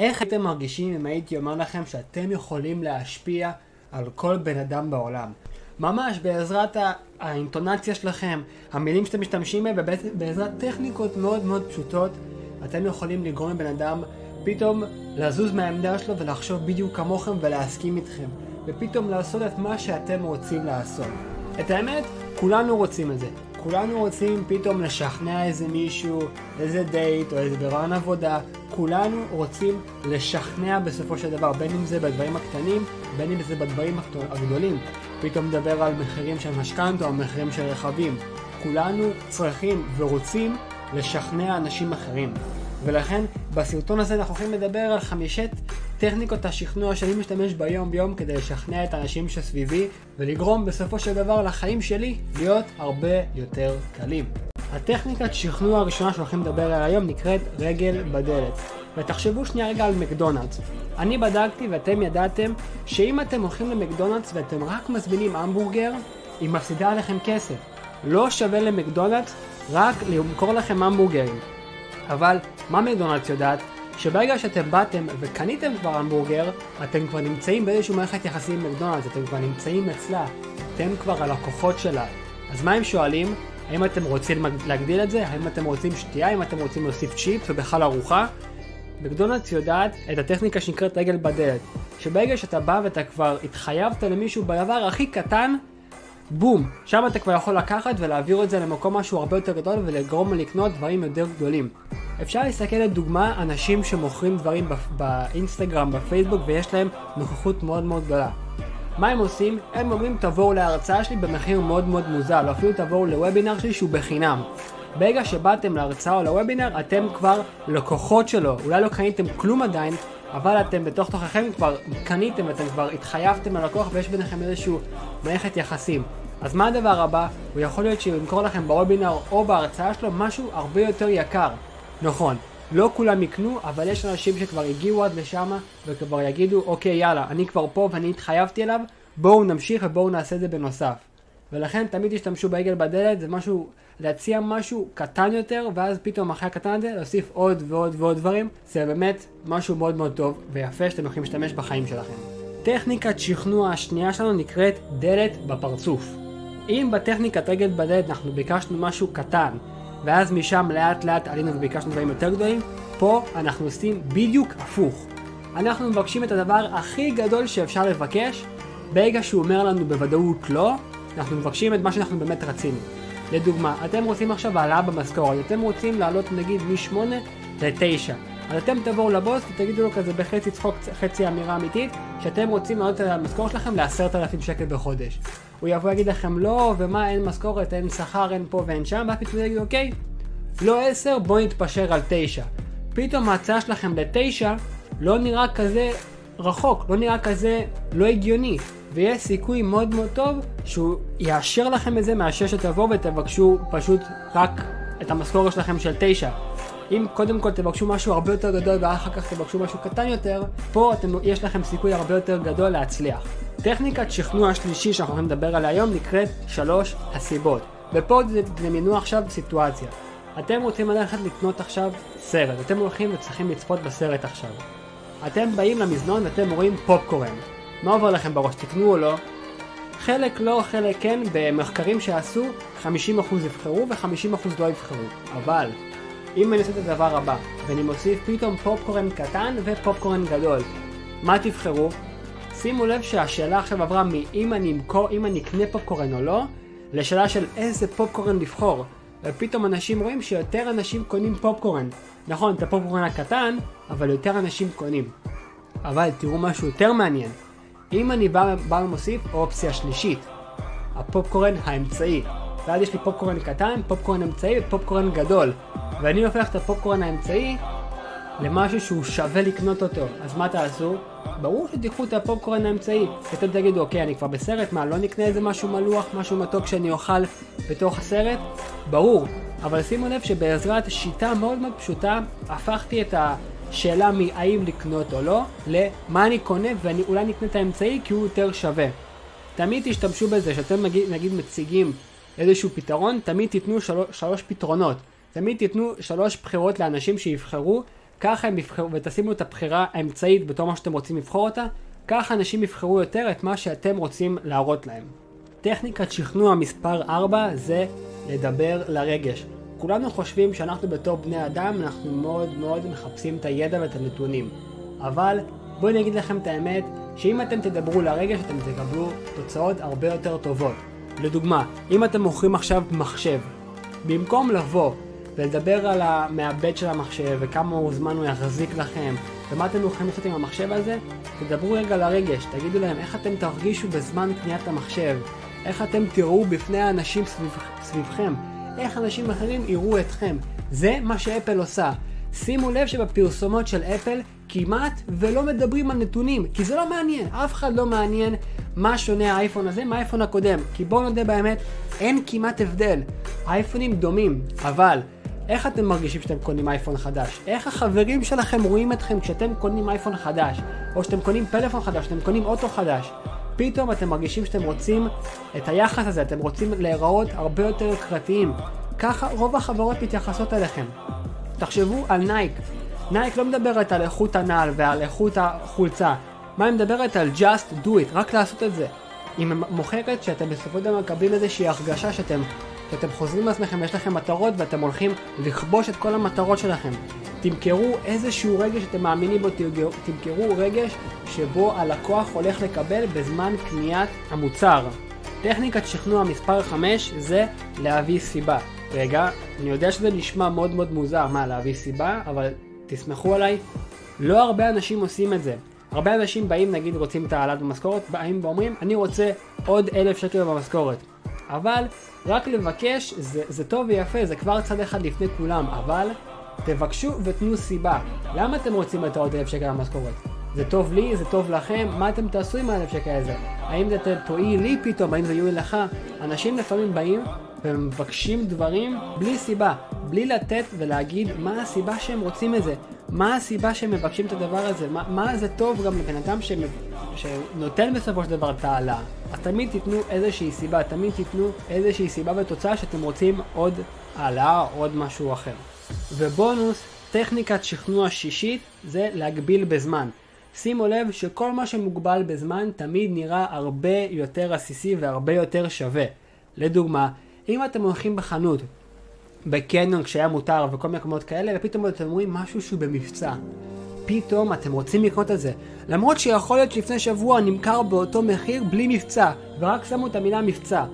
איך הייתם מרגישים אם הייתי אומר לכם שאתם יכולים להשפיע על כל בן אדם בעולם? ממש בעזרת האינטונציה שלכם, המילים שאתם משתמשים בהם, ובעזרת טכניקות מאוד מאוד פשוטות, אתם יכולים לגרום לבן אדם פתאום לזוז מהעמדה שלו ולחשוב בדיוק כמוכם ולהסכים איתכם, ופתאום לעשות את מה שאתם רוצים לעשות. את האמת, כולנו רוצים את זה. כולנו רוצים פתאום לשכנע איזה מישהו, איזה דייט או איזה ברעיון עבודה, כולנו רוצים לשכנע בסופו של דבר, בין אם זה בדברים הקטנים, בין אם זה בדברים הגדולים. פתאום מדבר על מחירים של משכנתה או מחירים של רכבים. כולנו צריכים ורוצים לשכנע אנשים אחרים. ולכן בסרטון הזה אנחנו הולכים לדבר על חמישת טכניקות השכנוע שאני משתמש ביום ביום כדי לשכנע את האנשים שסביבי ולגרום בסופו של דבר לחיים שלי להיות הרבה יותר קלים. הטכניקת שכנוע הראשונה שהולכים לדבר עליה היום נקראת רגל בדלת. ותחשבו שנייה רגע על מקדונלדס. אני בדקתי ואתם ידעתם שאם אתם הולכים למקדונלדס ואתם רק מזמינים המבורגר, היא מפסידה עליכם כסף. לא שווה למקדונלדס רק למכור לכם המבורגרים. אבל מה מקדונלדס יודעת? שברגע שאתם באתם וקניתם כבר המבורגר, אתם כבר נמצאים באיזשהו מערכת יחסים עם מקדונלדס, אתם כבר נמצאים אצלה, אתם כבר הלקוחות שלה. אז מה הם שואלים? האם אתם רוצים להגדיל את זה? האם אתם רוצים שתייה? האם אתם רוצים להוסיף צ'יפס ובכלל ארוחה? מקדונלדס יודעת את הטכניקה שנקראת רגל בדלת, שברגע שאתה בא ואתה כבר התחייבת למישהו בדבר הכי קטן, בום, שם אתה כבר יכול לקחת ולהעביר את זה למקום משהו הרבה יותר גדול ולגרום לקנות דברים יותר גדולים. אפשר להסתכל לדוגמה אנשים שמוכרים דברים באינסטגרם, בפייסבוק ויש להם נוכחות מאוד מאוד גדולה. מה הם עושים? הם אומרים תבואו להרצאה שלי במחיר מאוד מאוד מוזל, או אפילו תבואו לוובינר שלי שהוא בחינם. ברגע שבאתם להרצאה או לוובינר, אתם כבר לקוחות שלו. אולי לא קניתם כלום עדיין, אבל אתם בתוך תוככם כבר קניתם ואתם כבר התחייבתם ללקוח ויש ביניכם איזשהו מערכת יחסים. אז מה הדבר הבא? הוא יכול להיות שהוא ימכור לכם בוובינר או בהרצאה שלו משהו הרבה יותר יקר. נכון, לא כולם יקנו, אבל יש אנשים שכבר הגיעו עד לשם וכבר יגידו, אוקיי יאללה, אני כבר פה ואני התחייבתי אליו, בואו נמשיך ובואו נעשה את זה בנוסף. ולכן תמיד תשתמשו בעגל בדלת, זה משהו, להציע משהו קטן יותר, ואז פתאום אחרי הקטן הזה להוסיף עוד ועוד ועוד דברים, זה באמת משהו מאוד מאוד טוב ויפה שאתם יכולים להשתמש בחיים שלכם. טכניקת שכנוע השנייה שלנו נקראת דלת בפרצוף. אם בטכניקת רגל בדלת אנחנו ביקשנו משהו קטן, ואז משם לאט לאט עלינו וביקשנו דברים יותר גדולים, פה אנחנו עושים בדיוק הפוך. אנחנו מבקשים את הדבר הכי גדול שאפשר לבקש, ברגע שהוא אומר לנו בוודאות לא, אנחנו מבקשים את מה שאנחנו באמת רצינו. לדוגמה, אתם רוצים עכשיו העלאה במשכורת, אתם רוצים לעלות נגיד מ-8 ל-9. אז אתם תבואו לבוס ותגידו לו כזה בחצי צחוק, חצי אמירה אמיתית, שאתם רוצים לעלות את המשכורת שלכם ל-10,000 שקל בחודש. הוא יבוא ויגיד לכם לא, ומה, אין משכורת, אין שכר, אין פה ואין שם, ואז פתאום יגיד אוקיי, לא 10, בואו נתפשר על 9. פתאום ההצעה שלכם ל-9 לא נראה כזה רחוק, לא נראה כזה לא הגיוני. ויש סיכוי מאוד מאוד טוב שהוא יאשר לכם את זה מאשר שתבואו ותבקשו פשוט רק את המשכורת שלכם של 9. אם קודם כל תבקשו משהו הרבה יותר גדול ואחר כך תבקשו משהו קטן יותר, פה אתם, יש לכם סיכוי הרבה יותר גדול להצליח. טכניקת שכנוע השלישי שאנחנו הולכים לדבר עליה היום נקראת שלוש הסיבות. ופה דמיינו עכשיו סיטואציה. אתם רוצים ללכת לקנות עכשיו סרט, אתם הולכים וצריכים לצפות בסרט עכשיו. אתם באים למזנון ואתם רואים פופקורן. מה עובר לכם בראש, תקנו או לא? חלק לא, חלק כן, במחקרים שעשו, 50% יבחרו ו-50% לא יבחרו. אבל, אם אני עושה את הדבר הבא, ואני מוסיף פתאום פופקורן קטן ופופקורן גדול, מה תבחרו? שימו לב שהשאלה עכשיו עברה מאם אני אמכור, אם אני אקנה פופקורן או לא, לשאלה של איזה פופקורן לבחור. ופתאום אנשים רואים שיותר אנשים קונים פופקורן. נכון, את הפופקורן הקטן, אבל יותר אנשים קונים. אבל תראו משהו יותר מעניין. אם אני בא, בא ומוסיף אופציה שלישית, הפופקורן האמצעי. ואז יש לי פופקורן קטן, פופקורן אמצעי ופופקורן גדול. ואני הופך את הפופקורן האמצעי למשהו שהוא שווה לקנות אותו. אז מה תעשו? ברור שתיקחו את הפופקורן האמצעי. אתם תגידו, אוקיי, אני כבר בסרט, מה, לא נקנה איזה משהו מלוח, משהו מתוק שאני אוכל בתוך הסרט? ברור. אבל שימו לב שבעזרת שיטה מאוד מאוד פשוטה, הפכתי את השאלה מהאם לקנות או לא, למה אני קונה ואני אולי נקנה את האמצעי כי הוא יותר שווה. תמיד תשתמשו בזה, שאתם נגיד, נגיד מציגים איזשהו פתרון, תמיד תיתנו שלוש, שלוש פתרונות. תמיד תיתנו שלוש בחירות לאנשים שיבחרו, ככה הם יבחרו, ותשימו את הבחירה האמצעית בתור מה שאתם רוצים לבחור אותה, ככה אנשים יבחרו יותר את מה שאתם רוצים להראות להם. טכניקת שכנוע מספר 4 זה לדבר לרגש. כולנו חושבים שאנחנו בתור בני אדם, אנחנו מאוד מאוד מחפשים את הידע ואת הנתונים. אבל בואו אני אגיד לכם את האמת, שאם אתם תדברו לרגש אתם תקבלו תוצאות הרבה יותר טובות. לדוגמה, אם אתם מוכרים עכשיו מחשב, במקום לבוא ולדבר על המעבד של המחשב וכמה זמן הוא יחזיק לכם ומה אתם יכולים לעשות עם המחשב הזה, תדברו רגע לרגש, תגידו להם איך אתם תרגישו בזמן קניית המחשב, איך אתם תראו בפני האנשים סביב, סביבכם, איך אנשים אחרים יראו אתכם. זה מה שאפל עושה. שימו לב שבפרסומות של אפל כמעט ולא מדברים על נתונים, כי זה לא מעניין, אף אחד לא מעניין מה שונה האייפון הזה מהאייפון הקודם, כי בואו נודה באמת, אין כמעט הבדל. האייפונים דומים, אבל איך אתם מרגישים כשאתם קונים אייפון חדש? איך החברים שלכם רואים אתכם כשאתם קונים אייפון חדש? או שאתם קונים פלאפון חדש, שאתם קונים אוטו חדש? פתאום אתם מרגישים שאתם רוצים את היחס הזה, אתם רוצים להיראות הרבה יותר יוקרתיים. ככה רוב החברות מתייחסות אליכם. תחשבו על נייק. נייק לא מדברת על איכות הנעל ועל איכות החולצה. מה היא מדברת על just do it, רק לעשות את זה. היא מוכרת שאתם בסופו של דבר מקבלים איזושהי הרגשה שאתם, שאתם חוזרים לעצמכם, יש לכם מטרות ואתם הולכים לכבוש את כל המטרות שלכם. תמכרו איזשהו רגש שאתם מאמינים בו, תמכרו רגש שבו הלקוח הולך לקבל בזמן קניית המוצר. טכניקת שכנוע מספר 5 זה להביא סיבה. רגע, אני יודע שזה נשמע מאוד מאוד מוזר, מה, להביא סיבה, אבל תסמכו עליי, לא הרבה אנשים עושים את זה. הרבה אנשים באים, נגיד, רוצים את העלאת במשכורת, באים ואומרים, אני רוצה עוד אלף שקל במשכורת. אבל רק לבקש זה, זה טוב ויפה, זה כבר צד אחד לפני כולם, אבל תבקשו ותנו סיבה. למה אתם רוצים את העוד אלף שקל במשכורת? זה טוב לי, זה טוב לכם, מה אתם תעשו עם האלף שקל הזה? האם זה תועיל לי פתאום, האם זה יועיל לך? אנשים לפעמים באים ומבקשים דברים בלי סיבה, בלי לתת ולהגיד מה הסיבה שהם רוצים את זה, מה הסיבה שהם מבקשים את הדבר הזה, מה, מה זה טוב גם לבן אדם שמב... שנותן בסופו של דבר את העלאה. אז תמיד תיתנו איזושהי סיבה, תמיד תיתנו איזושהי סיבה ותוצאה שאתם רוצים עוד העלאה או עוד משהו אחר. ובונוס, טכניקת שכנוע שישית זה להגביל בזמן. שימו לב שכל מה שמוגבל בזמן תמיד נראה הרבה יותר עסיסי והרבה יותר שווה. לדוגמה, אם אתם הולכים בחנות, בקניון כשהיה מותר וכל מיני מקומות כאלה, ופתאום אתם רואים משהו שהוא במבצע. פתאום אתם רוצים לקנות את זה. למרות שיכול להיות שלפני שבוע נמכר באותו מחיר בלי מבצע, ורק שמו את המילה מבצע.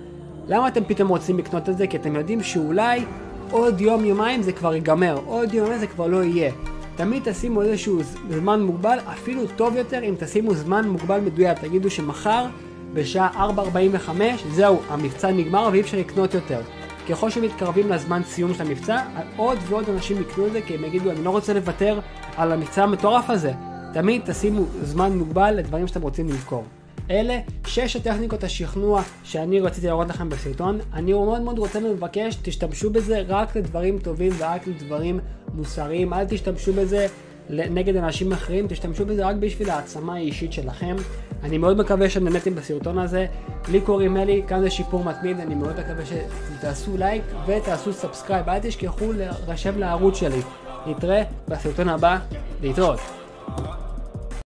למה אתם פתאום רוצים לקנות את זה? כי אתם יודעים שאולי עוד יום יומיים זה כבר ייגמר, עוד יום יומיים זה כבר לא יהיה. תמיד תשימו איזשהו זמן מוגבל, אפילו טוב יותר אם תשימו זמן מוגבל מדויק. תגידו שמחר בשעה 4.45 זהו, המבצע נגמר ואי אפשר לקנות יותר. ככל שמתקרבים לזמן סיום של המבצע, עוד ועוד אנשים יקנו את זה כי הם יגידו אני לא רוצה לוותר על המבצע המטורף הזה. תמיד תשימו זמן מוגבל לדברים שאתם רוצים למכור. אלה שש הטכניקות השכנוע שאני רציתי להראות לכם בסרטון. אני מאוד מאוד רוצה לבקש, תשתמשו בזה רק לדברים טובים ורק לדברים מוסריים. אל תשתמשו בזה נגד אנשים אחרים, תשתמשו בזה רק בשביל העצמה האישית שלכם. אני מאוד מקווה שנהניתם בסרטון הזה. לי קוראים אלי, כאן זה שיפור מתמיד, אני מאוד מקווה שתעשו לייק ותעשו subscribe. אל תשכחו להירשם לערוץ שלי. נתראה בסרטון הבא, להתראות.